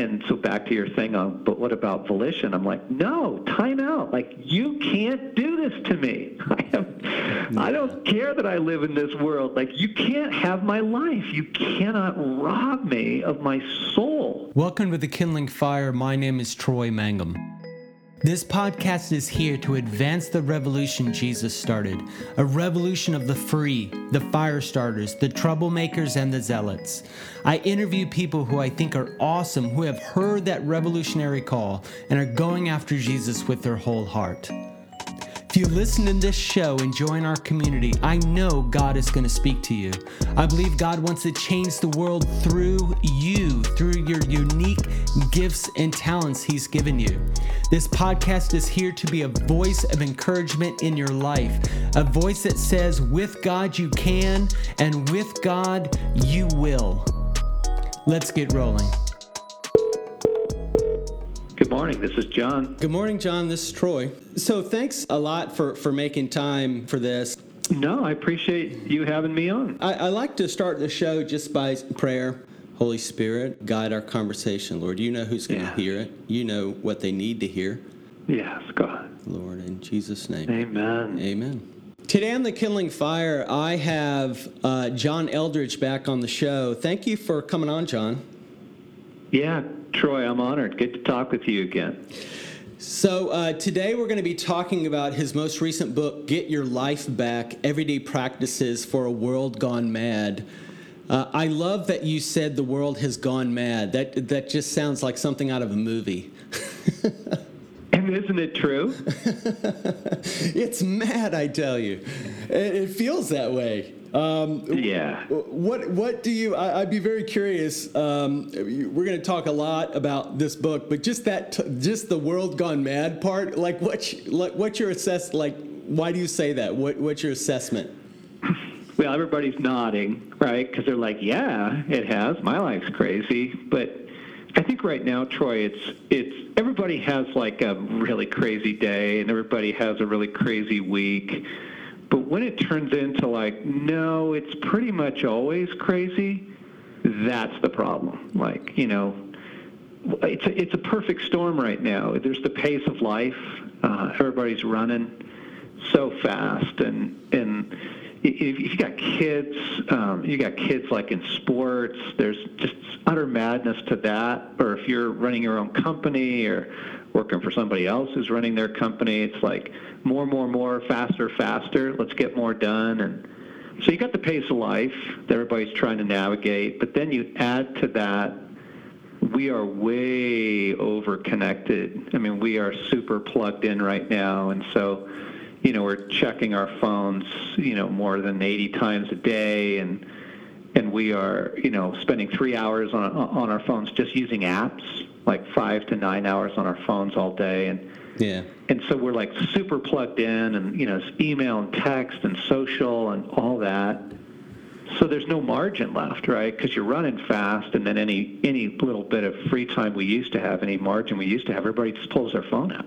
and so back to your thing on, but what about volition? I'm like, no, time out. Like you can't do this to me. I have, I don't care that I live in this world. Like you can't have my life. You cannot rob me of my soul. Welcome to the Kindling Fire. My name is Troy Mangum. This podcast is here to advance the revolution Jesus started a revolution of the free, the fire starters, the troublemakers, and the zealots. I interview people who I think are awesome, who have heard that revolutionary call and are going after Jesus with their whole heart. If you listen to this show and join our community, I know God is going to speak to you. I believe God wants to change the world through you, through your unique gifts and talents He's given you. This podcast is here to be a voice of encouragement in your life, a voice that says, with God you can, and with God you will. Let's get rolling. Good morning. This is John. Good morning, John. This is Troy. So, thanks a lot for, for making time for this. No, I appreciate you having me on. I, I like to start the show just by prayer. Holy Spirit, guide our conversation, Lord. You know who's going to Yeah. hear it. You know what they need to hear, Yes, God. Lord, in Jesus' name. Amen. Amen. Today on the Kindling Fire, I have uh, John Eldredge back on the show. Thank you for coming on, John. Yeah, Troy, I'm honored. Good to talk with you again. So, uh, today we're going to be talking about his most recent book, Get Your Life Back Everyday Practices for a World Gone Mad. Uh, I love that you said the world has gone mad. That, that just sounds like something out of a movie. Isn't it true? it's mad, I tell you. It, it feels that way. Um, Yeah. What what do you? I, I'd be very curious. Um, we're going to talk a lot about this book, but just that, t- just the world gone mad part. Like what? Like what's your assess? Like why do you say that? What what's your assessment? Well, everybody's nodding, right? Because they're like, "Yeah, it has. My life's crazy." But I think right now, Troy, it's it's everybody has like a really crazy day, and everybody has a really crazy week. But when it turns into like, no, it's pretty much always crazy. That's the problem. Like, you know, it's a, it's a perfect storm right now. There's the pace of life. Uh, everybody's running so fast, and and if you got kids, um, you got kids like in sports. There's just utter madness to that. Or if you're running your own company or working for somebody else who's running their company, it's like more, more, more, faster, faster. Let's get more done and. So you got the pace of life that everybody's trying to navigate, but then you add to that we are way over connected. I mean, we are super plugged in right now, and so you know we're checking our phones, you know, more than 80 times a day, and and we are you know spending three hours on on our phones just using apps, like five to nine hours on our phones all day, and Yeah. and so we're like super plugged in and you know it's email and text and social and all that. So there's no margin left right? Because you're running fast and then any any little bit of free time we used to have any margin we used to have everybody just pulls their phone out.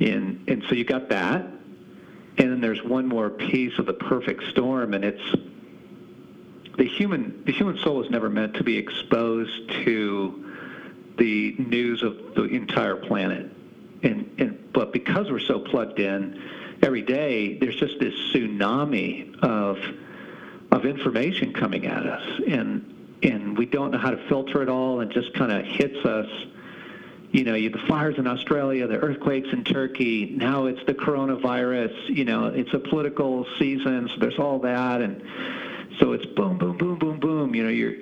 And and so you got that and then there's one more piece of the perfect storm and it's the human the human soul is never meant to be exposed to the news of the entire planet. And and but because we're so plugged in every day there's just this tsunami of of information coming at us. And and we don't know how to filter it all and just kind of hits us you know you, the fires in australia the earthquakes in turkey now it's the coronavirus you know it's a political season so there's all that and so it's boom boom boom boom boom you know you're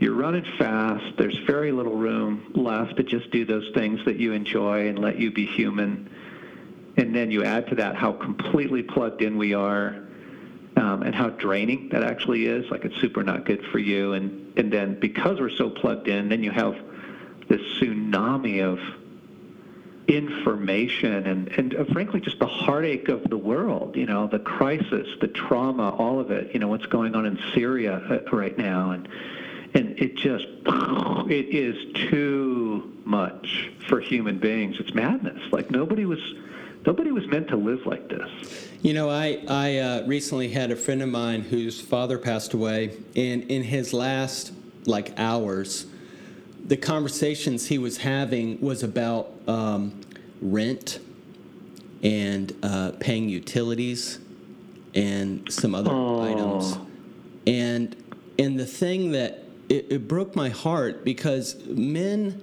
you're running fast. There's very little room left to just do those things that you enjoy and let you be human. And then you add to that how completely plugged in we are um, and how draining that actually is. Like it's super not good for you. And, and then because we're so plugged in, then you have this tsunami of information and, and uh, frankly just the heartache of the world, you know, the crisis, the trauma, all of it, you know, what's going on in Syria uh, right now. And, and it just it is too much for human beings. It's madness. Like nobody was nobody was meant to live like this. You know, I I uh, recently had a friend of mine whose father passed away, and in his last like hours, the conversations he was having was about um, rent and uh, paying utilities and some other Oh. items. And and the thing that it, it broke my heart because men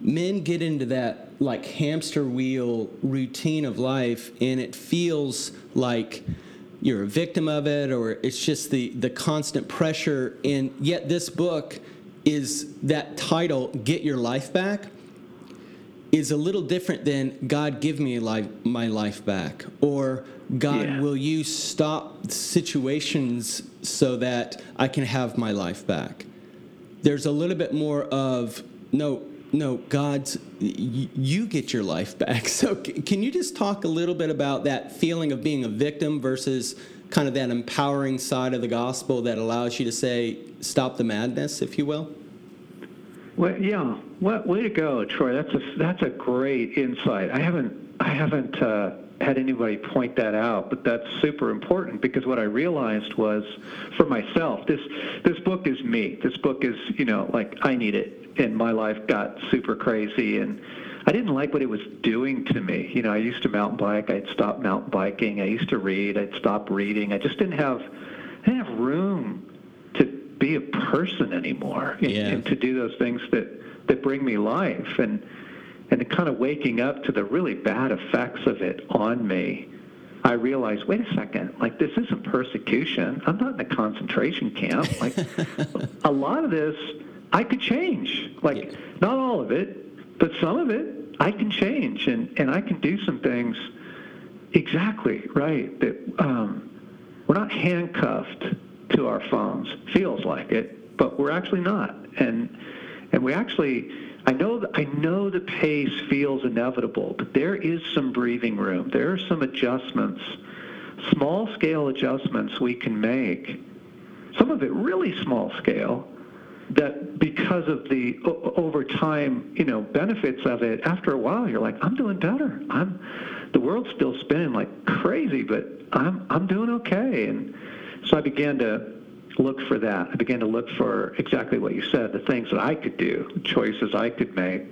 men get into that like hamster wheel routine of life and it feels like you're a victim of it or it's just the the constant pressure and yet this book is that title get your life back is a little different than God give me life, my life back or God Yeah. will you stop situations so that I can have my life back there's a little bit more of no no god's y- you get your life back so c- can you just talk a little bit about that feeling of being a victim versus kind of that empowering side of the gospel that allows you to say stop the madness if you will Well, yeah. What way to go, Troy? That's a that's a great insight. I haven't I haven't uh, had anybody point that out, but that's super important because what I realized was for myself, this this book is me. This book is you know like I need it, and my life got super crazy, and I didn't like what it was doing to me. You know, I used to mountain bike. I'd stop mountain biking. I used to read. I'd stop reading. I just didn't have I didn't have room to be a person anymore and, Yeah. and to do those things that that bring me life and and kind of waking up to the really bad effects of it on me I realized, wait a second, like this isn't persecution. I'm not in a concentration camp. Like a lot of this I could change. Like Yeah. not all of it, but some of it I can change and, and I can do some things exactly right that um, we're not handcuffed to our phones. Feels like it, but we're actually not. And and we actually, I know I know the pace feels inevitable, but there is some breathing room. There are some adjustments, small scale adjustments we can make. Some of it really small scale. That because of the o- over time, you know, benefits of it, after a while, you're like, I'm doing better. I'm, the world's still spinning like crazy, but I'm I'm doing okay. And so I began to look for that. I began to look for exactly what you said, the things that I could do, choices I could make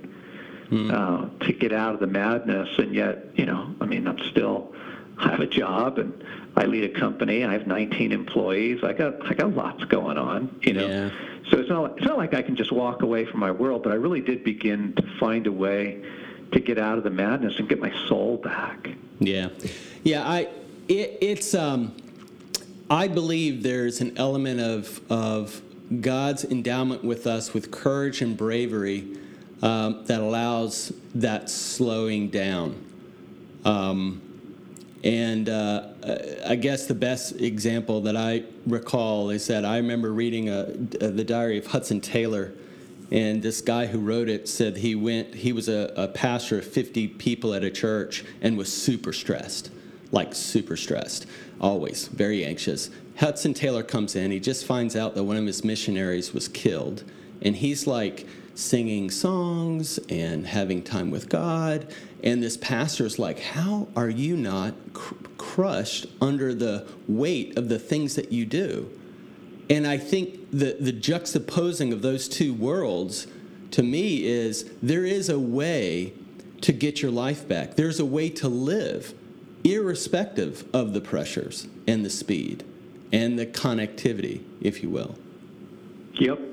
uh, to get out of the madness. And yet, you know, I mean, I'm still, I have a job and I lead a company. I have 19 employees. I got, I got lots going on, you know. Yeah. So it's not, it's not like I can just walk away from my world, but I really did begin to find a way to get out of the madness and get my soul back. Yeah, yeah. I it, it's um, I believe there's an element of of God's endowment with us with courage and bravery um, that allows that slowing down. Um, and uh, uh, I guess the best example that I recall is that I remember reading uh, a, uh, the diary of Hudson Taylor, and this guy who wrote it said he went. He was a, a pastor of 50 people at a church and was super stressed, like super stressed, always very anxious. Hudson Taylor comes in. He just finds out that one of his missionaries was killed, and he's like singing songs and having time with God. And this pastor's like, How are you not cr- crushed under the weight of the things that you do? And I think the, the juxtaposing of those two worlds to me is there is a way to get your life back. There's a way to live, irrespective of the pressures and the speed and the connectivity, if you will. Yep.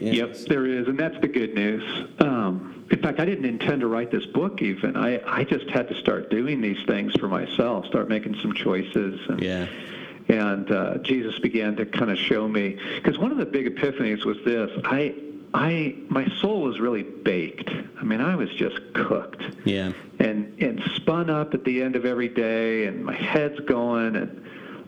Yep, Yes. there is, and that's the good news. Um, in fact, I didn't intend to write this book even. I, I just had to start doing these things for myself, start making some choices. And, Yeah. and uh, Jesus began to kind of show me, because one of the big epiphanies was this. I, I, my soul was really baked. I mean, I was just cooked Yeah. and and spun up at the end of every day and my head's going and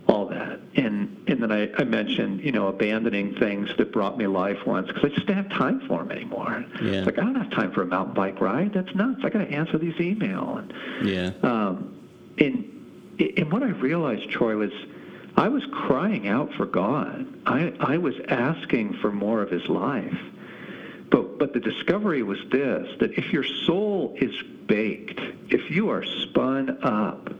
all that and and then I, I mentioned you know abandoning things that brought me life once because I just didn't have time for them anymore. Yeah. It's like I don't have time for a mountain bike ride. That's nuts. I got to answer these email and Yeah. um, and and what I realized, Troy, was I was crying out for God. I I was asking for more of His life. But but the discovery was this: that if your soul is baked, if you are spun up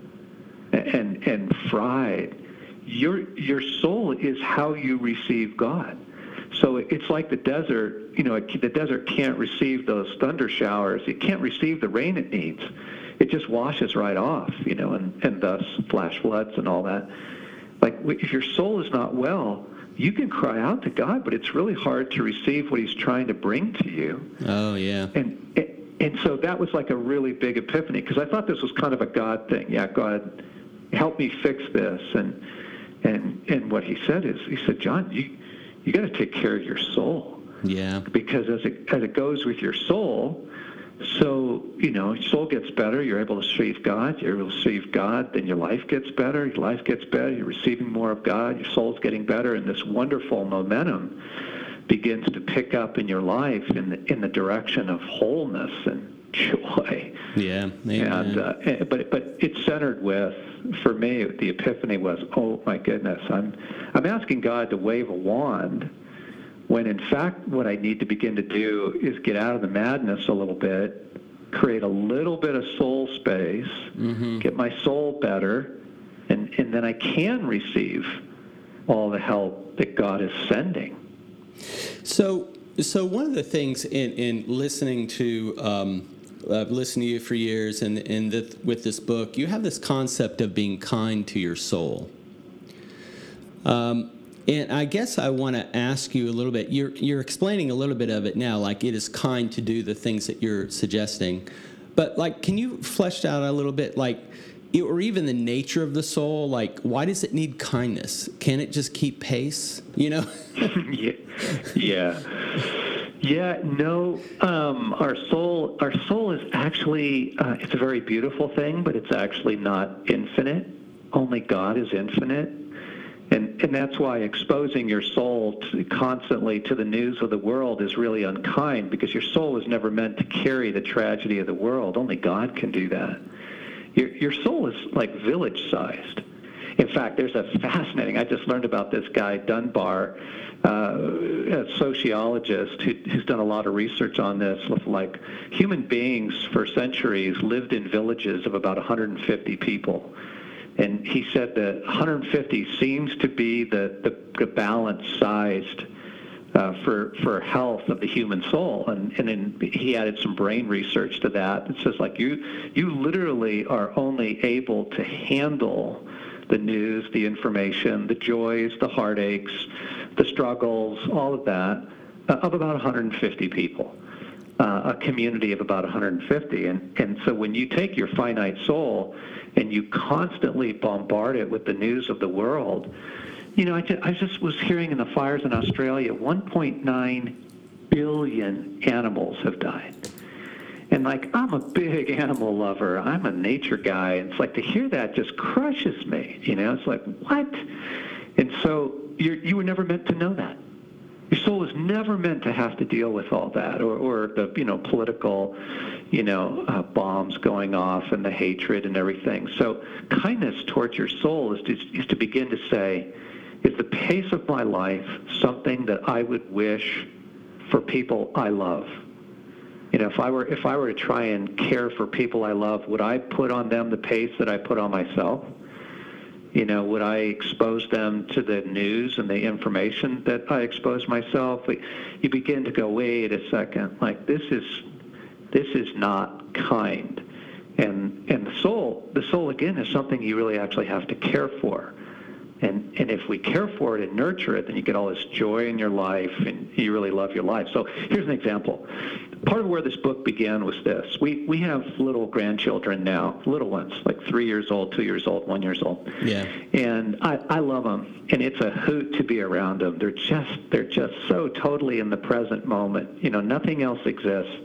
and and fried, your your soul is how you receive God. So it's like the desert. you know, the desert can't receive those thunder showers. It can't receive the rain it needs. It just washes right off, you know, and, and thus flash floods and all that. Like if your soul is not well, you can cry out to God, but it's really hard to receive what He's trying to bring to you. Oh yeah. And and so that was like a really big epiphany because I thought this was kind of a God thing. Yeah, God, help me fix this. And and and what He said is, He said, John, you you got to take care of your soul. Yeah. Because as it as it goes with your soul, so you know, your soul gets better. You're able to receive God. You're able to receive God. Then your life gets better. Your life gets better. You're receiving more of God. Your soul's getting better, and this wonderful momentum begins to pick up in your life in the in the direction of wholeness and joy. Yeah. And uh, eh, but but it's centered with for me the epiphany was oh my goodness I'm I'm asking God to wave a wand when in fact what I need to begin to do is get out of the madness a little bit, create a little bit of soul space, mm-hmm. get my soul better, and, and then I can receive all the help that God is sending. So, so one of the things in, in listening to um, I've listened to you for years, and, and with this book, you have this concept of being kind to your soul. Um, and I guess I want to ask you a little bit. You're you're explaining a little bit of it now, like it is kind to do the things that you're suggesting, but like, can you flesh out a little bit, like, or even the nature of the soul? Like, why does it need kindness? Can it just keep pace? You know? yeah, yeah, yeah. No, um, our soul, our soul is actually uh, it's a very beautiful thing, but it's actually not infinite. Only God is infinite and, and that's why exposing your soul to, constantly to the news of the world is really unkind because your soul was never meant to carry the tragedy of the world. Only God can do that. Your, your soul is like village sized. In fact, there's a fascinating, I just learned about this guy, Dunbar, uh, a sociologist who, who's done a lot of research on this. Like human beings for centuries lived in villages of about 150 people and he said that 150 seems to be the, the, the balance sized uh, for for health of the human soul, and and then he added some brain research to that. It says like you you literally are only able to handle the news, the information, the joys, the heartaches, the struggles, all of that uh, of about 150 people. Uh, a community of about 150, and and so when you take your finite soul and you constantly bombard it with the news of the world. You know, I I just was hearing in the fires in Australia, 1.9 billion animals have died. And like, I'm a big animal lover. I'm a nature guy. And it's like to hear that just crushes me. You know, it's like, what? And so you're, you were never meant to know that. Your soul was never meant to have to deal with all that, or, or the you know political, you know, uh, bombs going off and the hatred and everything. So kindness towards your soul is to, is to begin to say, is the pace of my life something that I would wish for people I love? You know, if I were if I were to try and care for people I love, would I put on them the pace that I put on myself? you know, would I expose them to the news and the information that I expose myself? You begin to go, wait a second, like this is this is not kind. And and the soul, the soul again is something you really actually have to care for. And and if we care for it and nurture it, then you get all this joy in your life and you really love your life. So here's an example part of where this book began was this. We we have little grandchildren now, little ones, like three years old, two years old, one years old. Yeah. And I, I love them, and it's a hoot to be around them. They're just they're just so totally in the present moment. You know, nothing else exists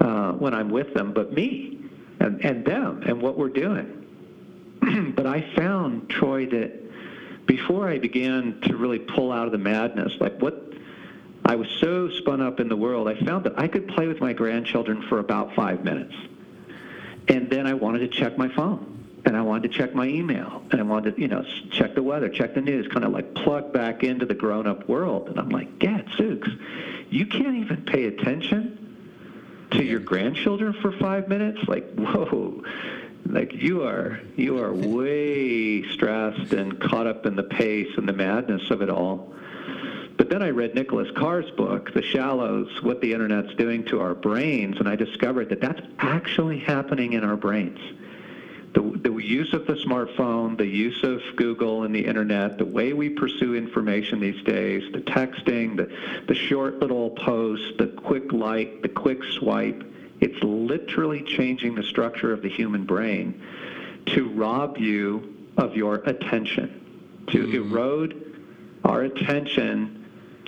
uh, when I'm with them but me and and them and what we're doing. but I found Troy that before I began to really pull out of the madness, like what I was so spun up in the world, I found that I could play with my grandchildren for about five minutes. And then I wanted to check my phone. And I wanted to check my email. And I wanted to, you know, check the weather, check the news, kind of like plug back into the grown up world. And I'm like, Gadzooks, you can't even pay attention to your grandchildren for five minutes? Like, whoa like you are you are way stressed and caught up in the pace and the madness of it all but then I read Nicholas Carr's book, The Shallows What the Internet's Doing to Our Brains, and I discovered that that's actually happening in our brains. The, the use of the smartphone, the use of Google and the internet, the way we pursue information these days, the texting, the, the short little posts, the quick like, the quick swipe, it's literally changing the structure of the human brain to rob you of your attention, to mm-hmm. erode our attention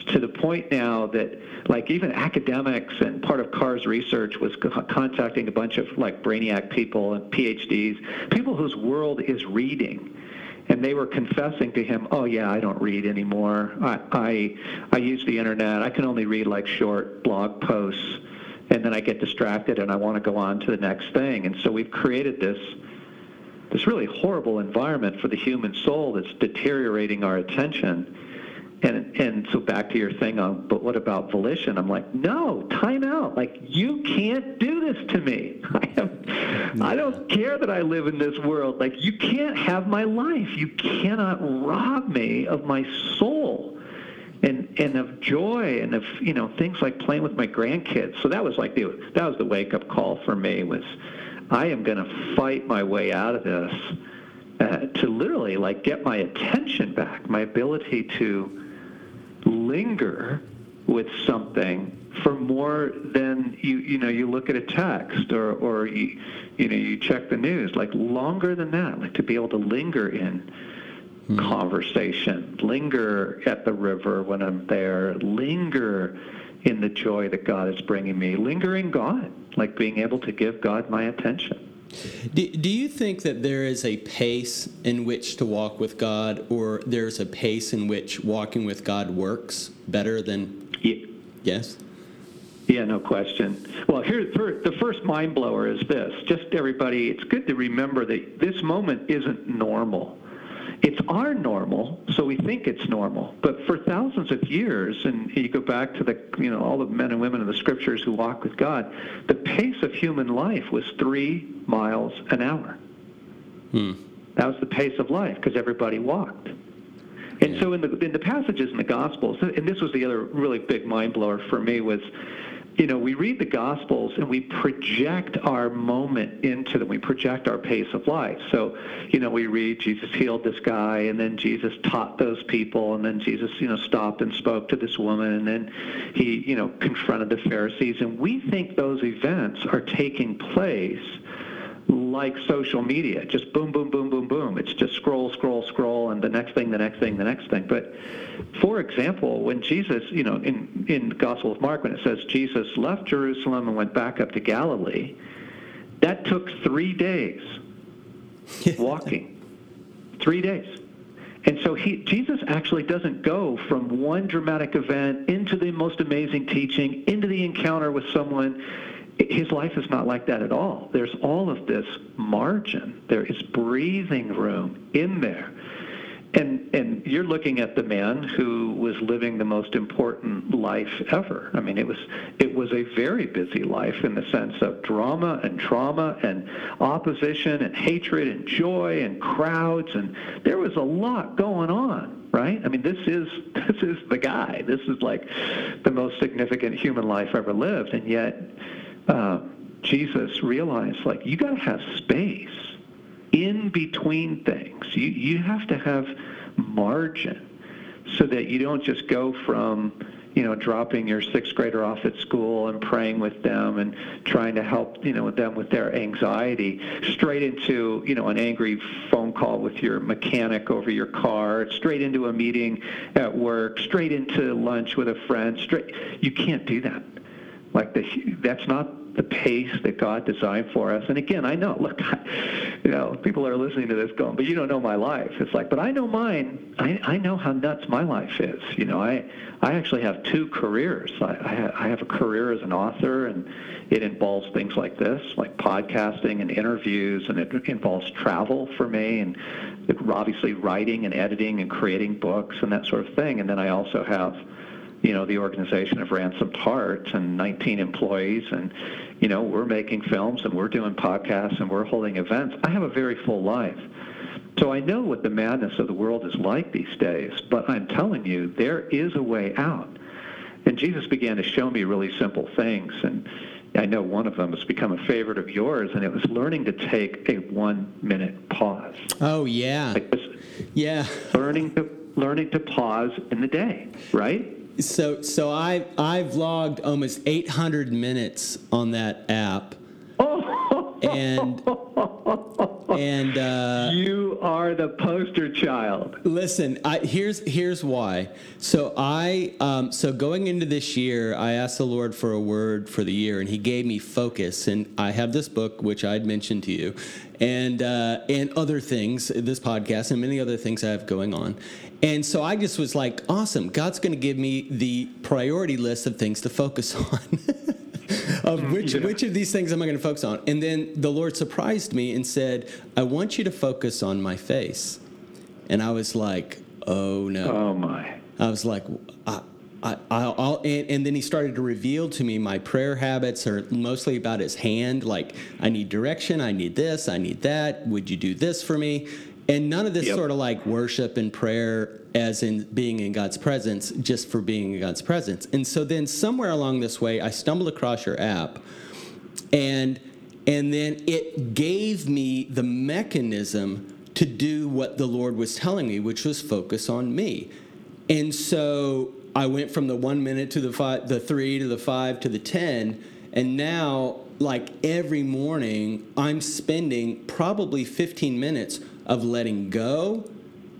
to the point now that like even academics and part of Carr's research was contacting a bunch of like brainiac people and PhDs, people whose world is reading. And they were confessing to him, "Oh yeah, I don't read anymore. I, I I use the internet. I can only read like short blog posts, and then I get distracted and I want to go on to the next thing." And so we've created this this really horrible environment for the human soul that's deteriorating our attention. And, and so back to your thing on, but what about volition? I'm like, no, time out. Like, you can't do this to me. I, have, I don't care that I live in this world. Like, you can't have my life. You cannot rob me of my soul and and of joy and of you know things like playing with my grandkids. So that was like the that was the wake up call for me was I am going to fight my way out of this uh, to literally like get my attention back, my ability to linger with something for more than you you know you look at a text or or you you know you check the news like longer than that like to be able to linger in mm. conversation linger at the river when I'm there linger in the joy that God is bringing me linger in God like being able to give God my attention. Do, do you think that there is a pace in which to walk with God, or there's a pace in which walking with God works better than? Yeah. Yes. Yeah, no question. Well, here the first mind blower is this. Just everybody, it's good to remember that this moment isn't normal it's our normal, so we think it's normal. But for thousands of years, and you go back to the you know all the men and women in the scriptures who walk with God, the pace of human life was three miles an hour. Hmm. That was the pace of life because everybody walked. And yeah. so in the in the passages in the Gospels, and this was the other really big mind blower for me was you know, we read the Gospels and we project our moment into them. We project our pace of life. So, you know, we read Jesus healed this guy, and then Jesus taught those people, and then Jesus, you know, stopped and spoke to this woman, and then he, you know, confronted the Pharisees. And we think those events are taking place like social media, just boom, boom, boom, boom, boom. It's just scroll, scroll, scroll, and the next thing, the next thing, the next thing. But for example, when Jesus, you know, in, in the Gospel of Mark, when it says Jesus left Jerusalem and went back up to Galilee, that took three days walking. three days. And so he, Jesus actually doesn't go from one dramatic event into the most amazing teaching, into the encounter with someone his life is not like that at all. There's all of this margin. There is breathing room in there. And and you're looking at the man who was living the most important life ever. I mean, it was it was a very busy life in the sense of drama and trauma and opposition and hatred and joy and crowds and there was a lot going on, right? I mean, this is this is the guy. This is like the most significant human life ever lived, and yet uh, Jesus realized, like, you got to have space in between things. You you have to have margin so that you don't just go from you know dropping your sixth grader off at school and praying with them and trying to help you know them with their anxiety straight into you know an angry phone call with your mechanic over your car straight into a meeting at work straight into lunch with a friend straight you can't do that like the, that's not the pace that God designed for us. And again, I know, look, I, you know, people are listening to this going, but you don't know my life. It's like, but I know mine. I, I know how nuts my life is. You know, I, I actually have two careers. I, I, I have a career as an author, and it involves things like this, like podcasting and interviews, and it involves travel for me, and it, obviously writing and editing and creating books and that sort of thing. And then I also have you know, the organization of Ransomed Hearts and 19 employees, and you know, we're making films and we're doing podcasts and we're holding events. I have a very full life, So I know what the madness of the world is like these days, but I'm telling you, there is a way out. And Jesus began to show me really simple things. And I know one of them has become a favorite of yours, and it was learning to take a one minute pause. Oh, yeah. Like Yeah. learning to learning to pause in the day, right? So, so I, I've logged almost 800 minutes on that app. And, and, uh, You are the poster child. Listen, I, here's here's why. So I um, so going into this year, I asked the Lord for a word for the year, and He gave me focus. And I have this book, which I'd mentioned to you, and uh, and other things, this podcast, and many other things I have going on. And so I just was like, awesome, God's going to give me the priority list of things to focus on. of which Yeah. which of these things am I going to focus on? And then the Lord surprised me and said, "I want you to focus on my face." And I was like, "Oh no!" Oh my. I was like, I, I, I'll, and, and then he started to reveal to me my prayer habits are mostly about his hand. Like, I need direction, I need this, I need that. Would you do this for me? And none of this Yep. sort of like worship and prayer as in being in God's presence, just for being in God's presence. And so then somewhere along this way, I stumbled across your app and and then it gave me the mechanism to do what the lord was telling me which was focus on me and so i went from the one minute to the five the three to the five to the ten and now like every morning i'm spending probably 15 minutes of letting go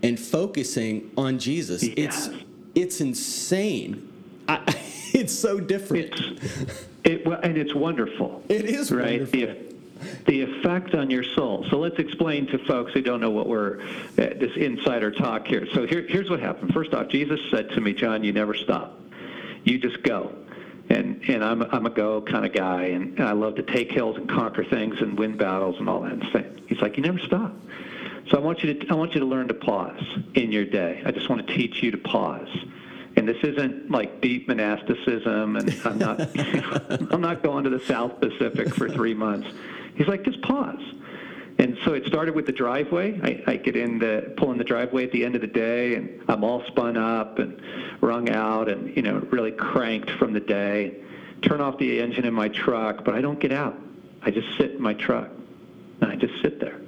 and focusing on jesus it's it's insane I, it's so different It's it well, and it's wonderful. it is right? wonderful. The, the effect on your soul. So let's explain to folks who don't know what we're uh, this insider talk here. So here, here's what happened. First off, Jesus said to me, John, you never stop. You just go. And and I'm I'm a go kind of guy, and, and I love to take hills and conquer things and win battles and all that thing. He's like, you never stop. So I want you to I want you to learn to pause in your day. I just want to teach you to pause. And this isn't like deep monasticism, and I'm not I'm not going to the South Pacific for three months. He's like, just pause. And so it started with the driveway. I, I get in the pull in the driveway at the end of the day, and I'm all spun up and wrung out, and you know really cranked from the day. Turn off the engine in my truck, but I don't get out. I just sit in my truck, and I just sit there.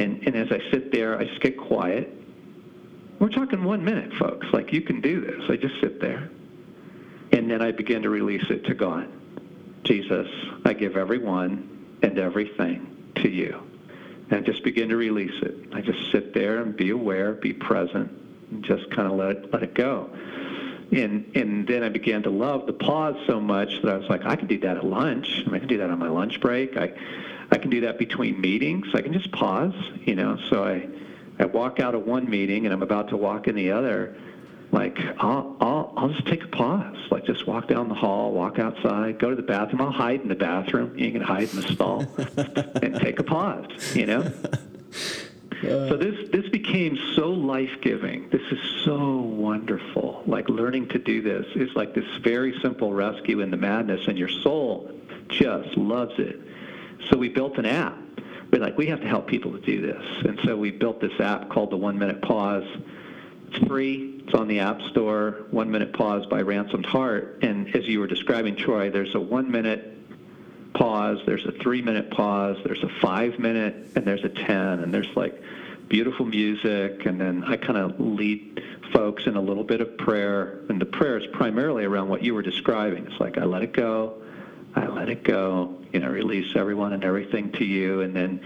And and as I sit there, I just get quiet. We're talking one minute, folks. Like you can do this. I just sit there, and then I begin to release it to God. Jesus, I give everyone and everything to you. And I just begin to release it. I just sit there and be aware, be present, and just kind of let it, let it go. And, and then I began to love the pause so much that I was like, I could do that at lunch. I, I can do that on my lunch break. I, I can do that between meetings. I can just pause, you know. So I, I walk out of one meeting and I'm about to walk in the other like I'll, I'll I'll just take a pause. Like just walk down the hall, walk outside, go to the bathroom. I'll hide in the bathroom. You can hide in the stall and take a pause. You know. So this this became so life giving. This is so wonderful. Like learning to do this is like this very simple rescue in the madness, and your soul just loves it. So we built an app. We're like we have to help people to do this, and so we built this app called the One Minute Pause. It's free. It's on the App Store. One Minute Pause by Ransomed Heart. And as you were describing, Troy, there's a one minute pause, there's a three minute pause, there's a five minute, and there's a 10. And there's like beautiful music. And then I kind of lead folks in a little bit of prayer. And the prayer is primarily around what you were describing. It's like, I let it go. I let it go. You know, release everyone and everything to you. And then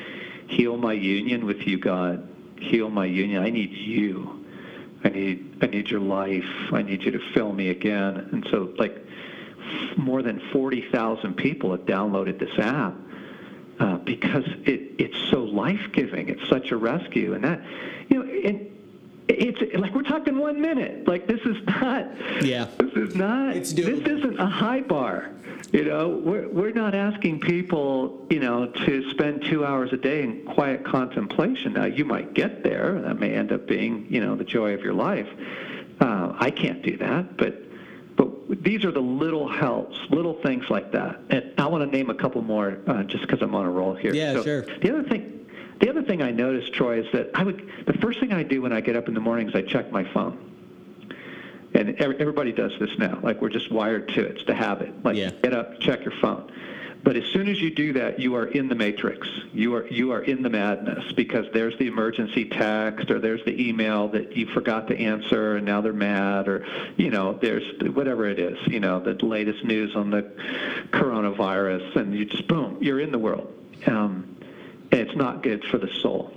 heal my union with you, God. Heal my union. I need you. I need I need your life. I need you to fill me again. And so like more than 40,000 people have downloaded this app uh, because it, it's so life-giving. It's such a rescue. And that, you know, and it's like we're talking one minute. Like this is not, Yeah. this is not, It's this isn't a high bar. You know, we're, we're not asking people, you know, to spend two hours a day in quiet contemplation. Now, you might get there. That may end up being, you know, the joy of your life. Uh, I can't do that, but but these are the little helps, little things like that. And I want to name a couple more, uh, just because I'm on a roll here. Yeah, So sure. The other thing, The other thing I noticed, Troy, is that I would the first thing I do when I get up in the morning is I check my phone. And everybody does this now. Like we're just wired to it. It's the habit. Like Yeah. get up, check your phone. But as soon as you do that, you are in the matrix. You are you are in the madness because there's the emergency text or there's the email that you forgot to answer and now they're mad or you know there's whatever it is you know the latest news on the coronavirus and you just boom you're in the world um, and it's not good for the soul.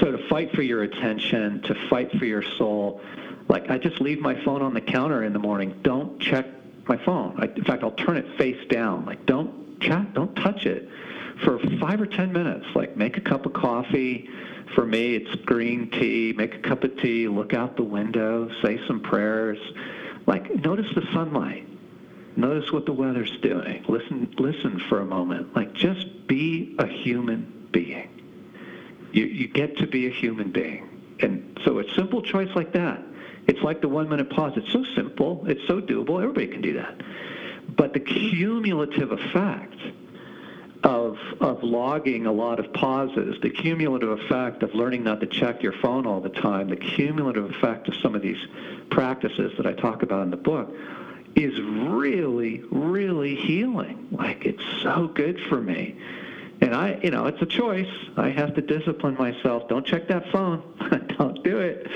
So to fight for your attention, to fight for your soul, like I just leave my phone on the counter in the morning. Don't check my phone. I, in fact, I'll turn it face down. Like don't chat, don't touch it for five or ten minutes. Like make a cup of coffee. For me, it's green tea. Make a cup of tea. Look out the window. Say some prayers. Like notice the sunlight. Notice what the weather's doing. Listen, listen for a moment. Like just be a human being. You, you get to be a human being. And so a simple choice like that, it's like the one minute pause. It's so simple. It's so doable. Everybody can do that. But the cumulative effect of, of logging a lot of pauses, the cumulative effect of learning not to check your phone all the time, the cumulative effect of some of these practices that I talk about in the book is really, really healing. Like it's so good for me. And I, you know, it's a choice. I have to discipline myself. Don't check that phone. Don't do it.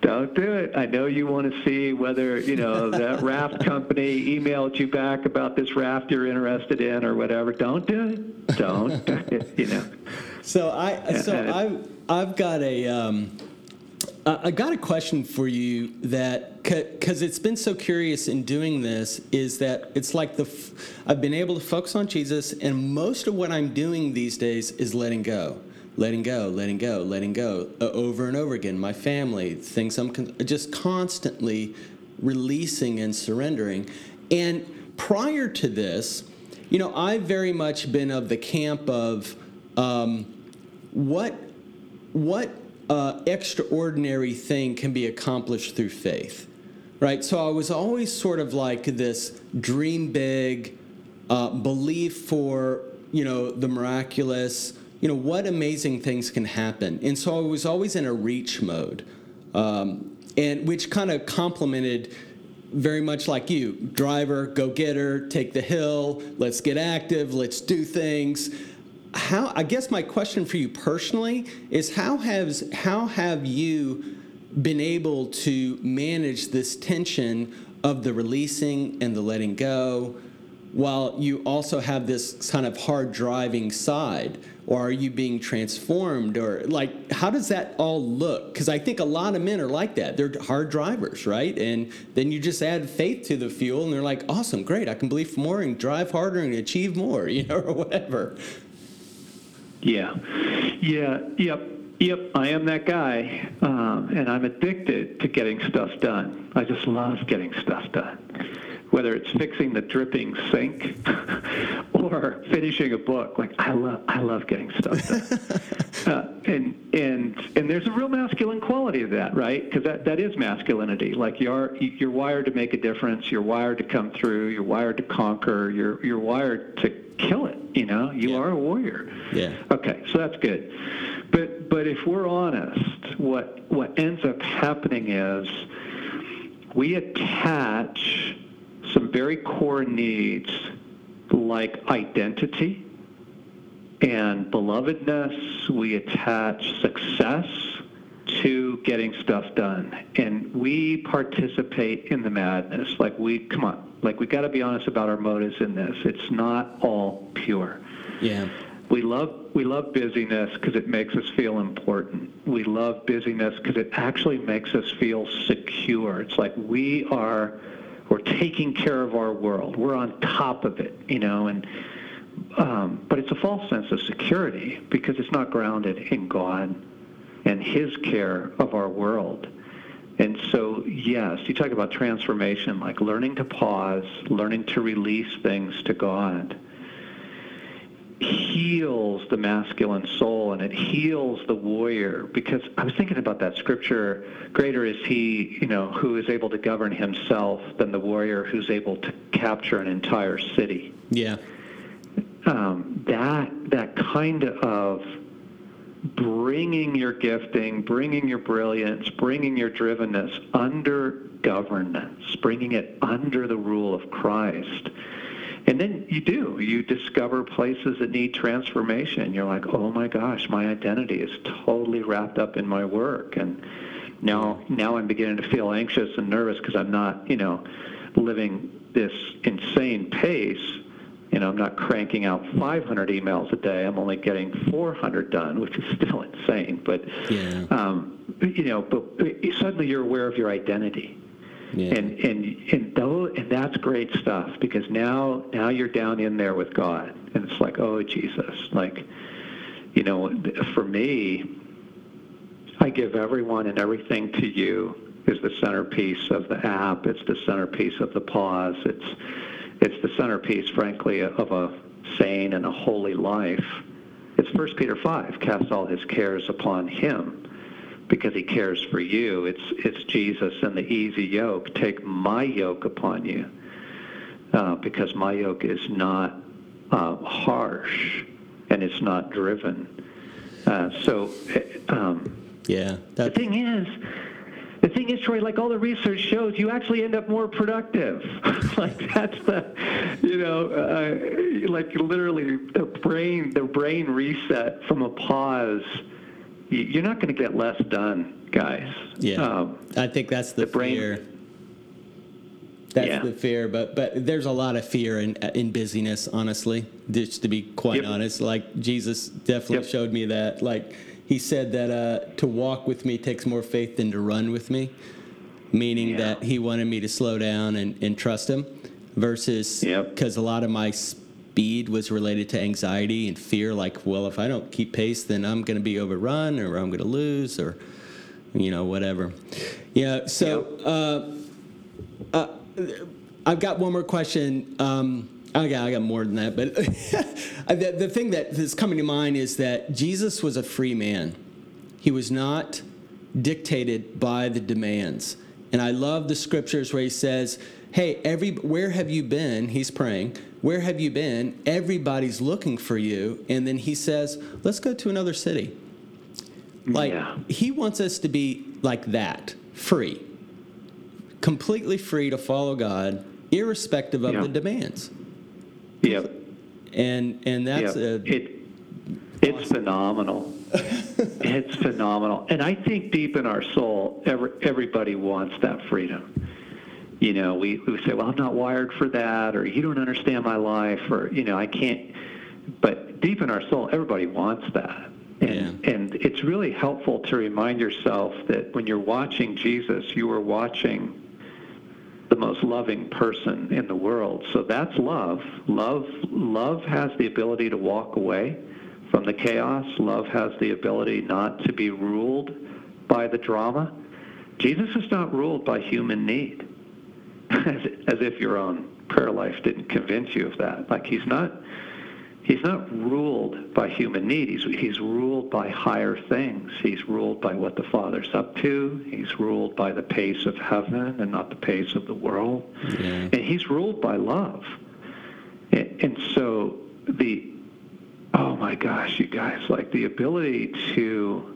Don't do it. I know you want to see whether, you know, that raft company emailed you back about this raft you're interested in or whatever. Don't do it. Don't do it, you know. So I so I I've got a um, I I got a question for you that because it's been so curious in doing this is that it's like the f- I've been able to focus on Jesus and most of what I'm doing these days is letting go. Letting go, letting go, letting go uh, over and over again. My family, things I'm con- just constantly releasing and surrendering. And prior to this, you know, I've very much been of the camp of um, what what uh, extraordinary thing can be accomplished through faith, right? So I was always sort of like this dream big, uh, belief for you know the miraculous. You know what amazing things can happen, and so I was always in a reach mode, um, and which kind of complemented very much like you driver go getter take the hill let's get active let's do things how i guess my question for you personally is how has how have you been able to manage this tension of the releasing and the letting go while you also have this kind of hard driving side? Or are you being transformed or like how does that all look? Because i think a lot of men are like that. They're hard drivers right? And then you just add faith to the fuel and they're like awesome great. I can believe more and drive harder and achieve more you know or whatever Yeah, yeah, yep, yep. I am that guy, um, and I'm addicted to getting stuff done. I just love getting stuff done, whether it's fixing the dripping sink or finishing a book. Like I love, I love getting stuff done. uh, and and and there's a real masculine quality of that, right? Because that, that is masculinity. Like you're you're wired to make a difference. You're wired to come through. You're wired to conquer. You're you're wired to kill it. You know, you Yeah. are a warrior. Yeah. Okay, so that's good. But but if we're honest, what what ends up happening is we attach some very core needs like identity and belovedness. We attach success to getting stuff done, and we participate in the madness. Like we come on, like we got to be honest about our motives in this. It's not all pure. yeah We love we love busyness because it makes us feel important. We love busyness because it actually makes us feel secure. It's like we are we're taking care of our world. We're on top of it, you know, and um, but it's a false sense of security because it's not grounded in God and His care of our world. And so, yes, you talk about transformation, like learning to pause, learning to release things to God. Heals the masculine soul and it heals the warrior. Because I was thinking about that scripture greater is he you know who is able to govern himself than the warrior who's able to capture an entire city. Yeah. Um, that that kind of bringing your gifting, bringing your brilliance, bringing your drivenness under governance, bringing it under the rule of Christ. And then you do. You discover places that need transformation. You're like, oh my gosh, my identity is totally wrapped up in my work. And now, now I'm beginning to feel anxious and nervous because I'm not, you know, living this insane pace. You know, I'm not cranking out 500 emails a day. I'm only getting 400 done, which is still insane. But, Yeah. um, you know, but suddenly you're aware of your identity Yeah. and and and those, and that's great stuff because now now you're down in there with God and it's like oh Jesus like you know for me I give everyone and everything to you is the centerpiece of the app it's the centerpiece of the pause it's it's the centerpiece frankly of a sane and a holy life it's first Peter 5 cast all his cares upon him because he cares for you. It's it's Jesus and the easy yoke. Take my yoke upon you, uh, because my yoke is not uh, harsh and it's not driven. Uh, so uh, um, yeah. the thing is. The thing is, Troy, like all the research shows, you actually end up more productive. like that's the, you know, uh, like literally the brain, the brain reset from a pause you're not going to get less done, guys. yeah. Um, I think that's the, the brain- fear. That's Yeah. the fear, but but there's a lot of fear in in busyness. Honestly, just to be quite Yep. honest, like Jesus definitely Yep. showed me that. Like he said that uh, to walk with me takes more faith than to run with me, meaning Yeah. that he wanted me to slow down and, and trust him, versus Yep. because a lot of my speed was related to anxiety and fear. Like, well, if I don't keep pace, then I'm going to be overrun, or I'm going to lose, or you know, whatever. Yeah. So. Uh, uh, I've got one more question. Um, I got, I got more than that, but the, the thing that is coming to mind is that Jesus was a free man. He was not dictated by the demands. And I love the scriptures where he says, "Hey, every where have you been?" He's praying. Where have you been? Everybody's looking for you. And then he says, "Let's go to another city." Like Yeah. he wants us to be like that, free completely free to follow God, irrespective of Yeah. the demands. Yep. And and that's a, it. It's phenomenal. it's phenomenal, and I think deep in our soul, every, everybody wants that freedom. You know, we, we say, "Well, I'm not wired for that," or "You don't understand my life," or you know, "I can't." But deep in our soul, everybody wants that. And, and it's really helpful to remind yourself that when you're watching Jesus, you are watching most loving person in the world. So that's love. Love love has the ability to walk away from the chaos. Love has the ability not to be ruled by the drama. Jesus is not ruled by human need. as, as if your own prayer life didn't convince you of that. Like he's not he's not ruled by human need. He's he's ruled by higher things. He's ruled by what the Father's up to. He's ruled by the pace of heaven and not the pace of the world. Yeah. And he's ruled by love. And, and so the oh my gosh, you guys, like the ability to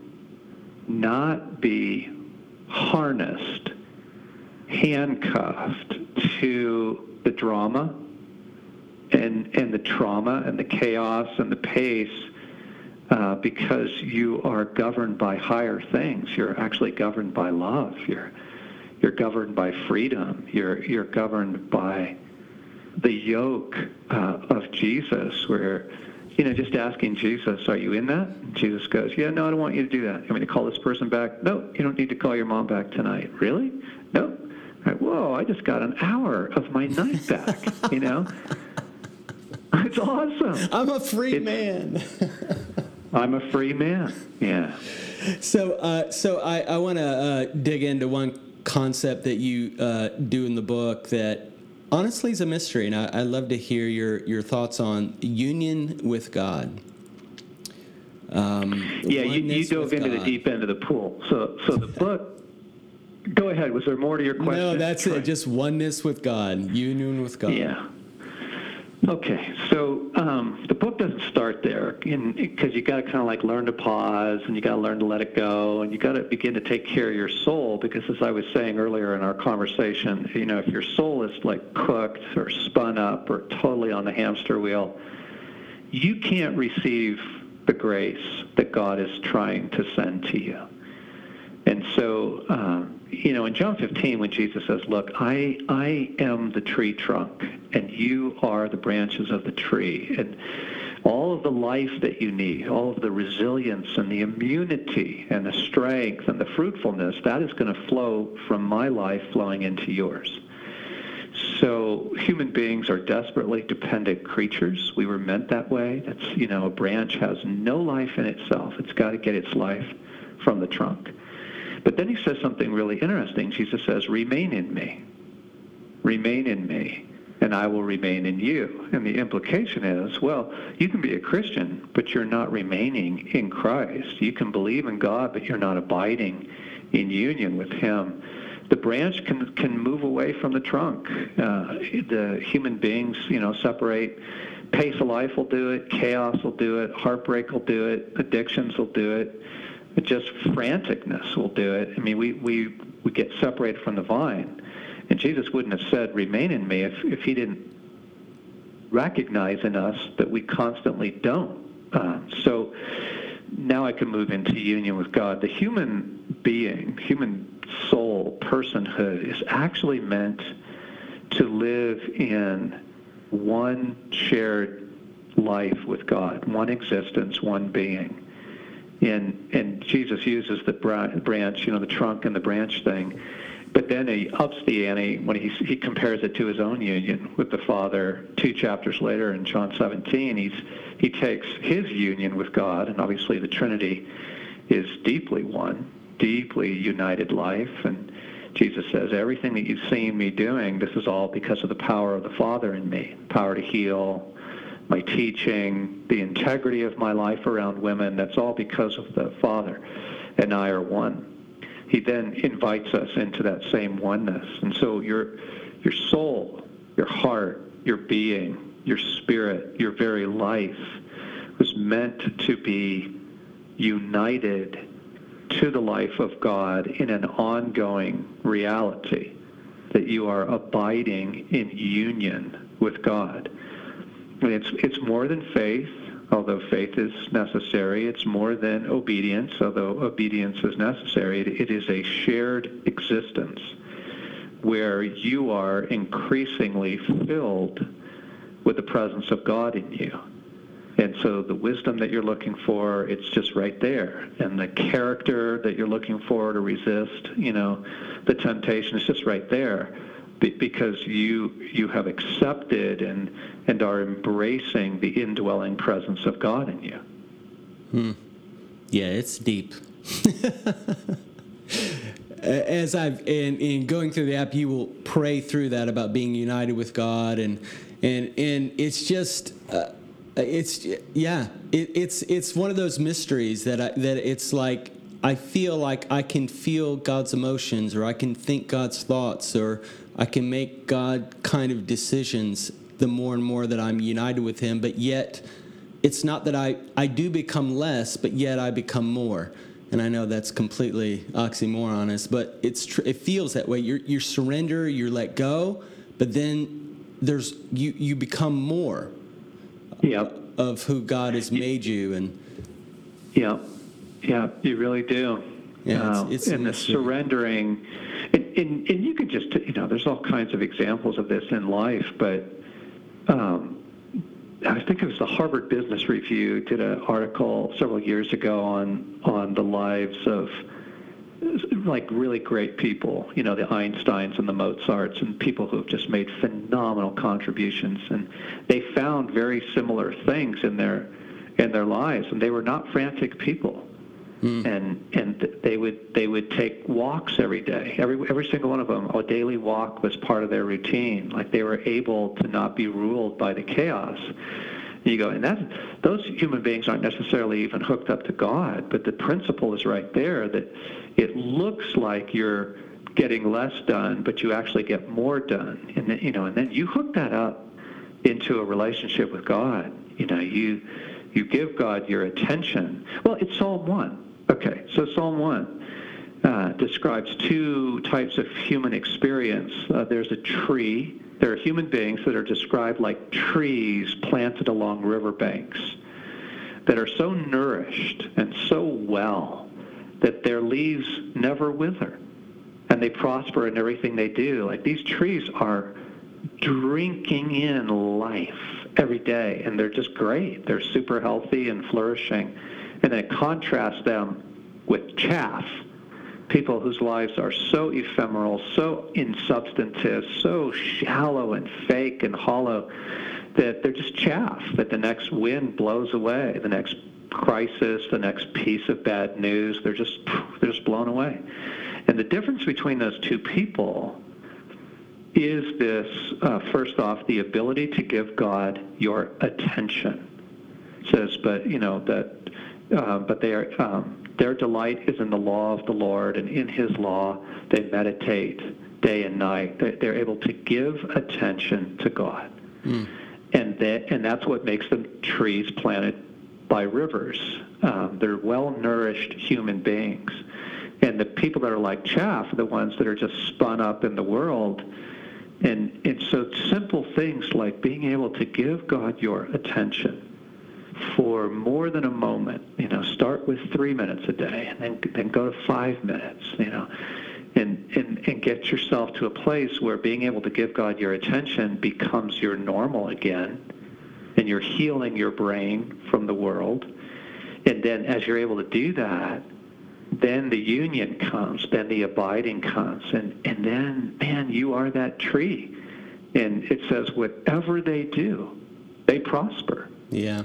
not be harnessed, handcuffed to the drama and and the trauma and the chaos and the pace uh, because you are governed by higher things. You're actually governed by love. You're you're governed by freedom. You're you're governed by the yoke uh, of Jesus, where you know just asking Jesus, "Are you in that?" And Jesus goes, "Yeah, no, I don't want you to do that. I mean, to call this person back? No, you don't need to call your mom back tonight. Really? No." Right, Whoa! I just got an hour of my night back. you know, it's awesome. I'm a free It's- man. I'm a free man. Yeah. so uh, so I, I want to uh, dig into one concept that you uh, do in the book that honestly is a mystery, and I, I'd love to hear your your thoughts on union with God. Um, Yeah, you, you dove into the deep end of the pool. So, so the book. Go ahead. Was there more to your question? No, that's Troy? it. Just oneness with God, union with God. Yeah. Okay, so um, the book doesn't start there because you got to kind of like learn to pause and you got to learn to let it go and you got to begin to take care of your soul because as I was saying earlier in our conversation, you know, if your soul is like cooked or spun up or totally on the hamster wheel, you can't receive the grace that God is trying to send to you. And so, um, you know, in John 15, when Jesus says, Look, I, I am the tree trunk, and you are the branches of the tree. And all of the life that you need, all of the resilience and the immunity and the strength and the fruitfulness, that is going to flow from my life flowing into yours. So human beings are desperately dependent creatures. We were meant that way. That's, you know, a branch has no life in itself. It's got to get its life from the trunk. But then he says something really interesting. Jesus says, remain in me. Remain in me, and I will remain in you. And the implication is, well, you can be a Christian, but you're not remaining in Christ. You can believe in God, but you're not abiding in union with him. The branch can, can move away from the trunk. Uh, the human beings, you know, separate pace of life will do it, chaos will do it, heartbreak will do it, addictions will do it just franticness will do it. I mean, we, we, we get separated from the vine. And Jesus wouldn't have said, remain in me, if, if he didn't recognize in us that we constantly don't. Uh, so now I can move into union with God. The human being, human soul, personhood is actually meant to live in one shared life with God, one existence, one being and and Jesus uses the branch, you know, the trunk and the branch thing, but then he ups the ante when he he compares it to his own union with the Father. Two chapters later in John 17, he's he takes his union with God, and obviously the Trinity is deeply one, deeply united life, and Jesus says, everything that you've seen me doing, this is all because of the power of the Father in me, power to heal, my teaching, the integrity of my life around women, that's all because of the Father and I are one. He then invites us into that same oneness. And so your, your soul, your heart, your being, your spirit, your very life was meant to be united to the life of God in an ongoing reality, that you are abiding in union with God. It's, it's more than faith, although faith is necessary. It's more than obedience, although obedience is necessary. it, it is a shared existence where you are increasingly filled with the presence of God in you. And so the wisdom that you're looking for, it's just right there. And the character that you're looking for to resist, you know, the temptation is just right there because you you have accepted and and are embracing the indwelling presence of God in you. Hmm. Yeah, it's deep. As I've in, in going through the app, you will pray through that about being united with God, and and and it's just. Uh, it's yeah it, it's it's one of those mysteries that I, that it's like I feel like I can feel God's emotions or I can think God's thoughts or I can make God kind of decisions the more and more that I'm united with Him, but yet it's not that I, I do become less, but yet I become more. And I know that's completely oxymoronous, but it's tr- it feels that way. You you surrender, you let go, but then there's you you become more. Yep. Of who God has made you, and yeah, yeah, you really do. Yeah, um, it's, it's and the surrendering, and, and, and you could just you know, there's all kinds of examples of this in life, but um, I think it was the Harvard Business Review did an article several years ago on on the lives of like really great people, you know, the Einsteins and the Mozarts and people who have just made phenomenal contributions, and they found very similar things in their in their lives, and they were not frantic people. Mm. And and they would they would take walks every day. Every every single one of them, a daily walk was part of their routine. Like they were able to not be ruled by the chaos. You go, and that's those human beings aren't necessarily even hooked up to God, but the principle is right there that it looks like you're getting less done, but you actually get more done. And then, you know, and then you hook that up into a relationship with God. You know, you you give God your attention. Well, it's Psalm one. Okay, so Psalm one uh, describes two types of human experience. Uh, there's a tree. There are human beings that are described like trees planted along riverbanks that are so nourished and so well that their leaves never wither and they prosper in everything they do. Like these trees are drinking in life every day and they're just great. They're super healthy and flourishing. And then contrast them with chaff, people whose lives are so ephemeral, so insubstantive, so shallow and fake and hollow that they're just chaff that the next wind blows away, the next crisis, the next piece of bad news, they're just they're just blown away. And the difference between those two people is this uh, first off the ability to give God your attention. It says, but you know that, uh, but they are. Um, their delight is in the law of the Lord, and in His law they meditate day and night. They're able to give attention to God. Mm and that and that's what makes them trees planted by rivers. Um, they're well-nourished human beings, and the people that are like chaff are the ones that are just spun up in the world. And and so simple things like being able to give God your attention for more than a moment. You know, start with three minutes a day, and then then go to five minutes. You know and, and, and get yourself to a place where being able to give God your attention becomes your normal again, and you're healing your brain from the world. And then as you're able to do that, then the union comes, then the abiding comes, and, and then, man, you are that tree. And it says, whatever they do, they prosper. Yeah,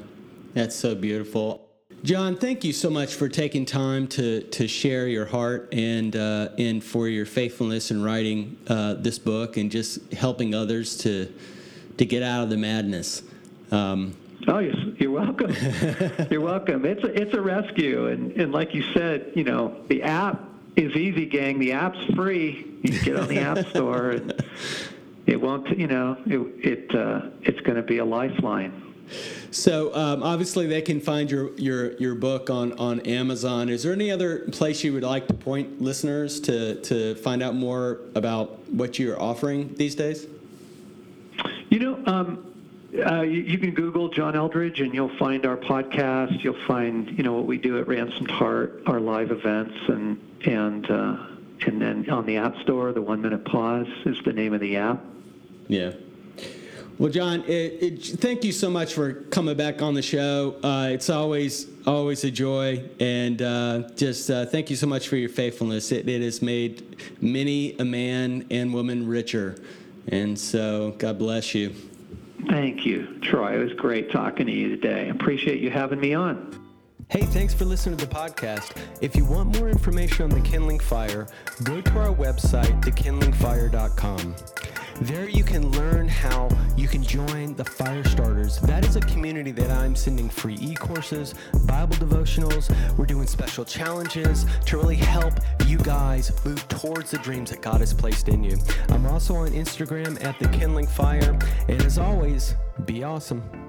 that's so beautiful. John, thank you so much for taking time to, to share your heart and, uh, and for your faithfulness in writing uh, this book and just helping others to, to get out of the madness. Um, oh, yes, you're welcome. you're welcome. It's a, it's a rescue. And, and like you said, you know, the app is easy, gang. The app's free. You get on the App Store. And it won't, you know, it, it uh, it's going to be a lifeline. So um, obviously they can find your, your, your book on, on Amazon. Is there any other place you would like to point listeners to, to find out more about what you're offering these days? You know, um, uh, you, you, can Google John Eldredge, and you'll find our podcast. You'll find you know what we do at Ransomed Heart, our live events, and and uh, and then on the App Store, the One Minute Pause is the name of the app. Yeah. Well, John, it, it, thank you so much for coming back on the show. Uh, it's always always a joy, and uh, just uh, thank you so much for your faithfulness. It, it, has made many a man and woman richer, and so God bless you. Thank you, Troy. It was great talking to you today. Appreciate you having me on. Hey, thanks for listening to the podcast. If you want more information on the Kindling Fire, go to our website, thekindlingfire.com. There you can learn how you can join the Fire Starters. That is a community that I'm sending free e-courses, Bible devotionals. We're doing special challenges to really help you guys move towards the dreams that God has placed in you. I'm also on Instagram at The Kindling Fire. And as always, be awesome.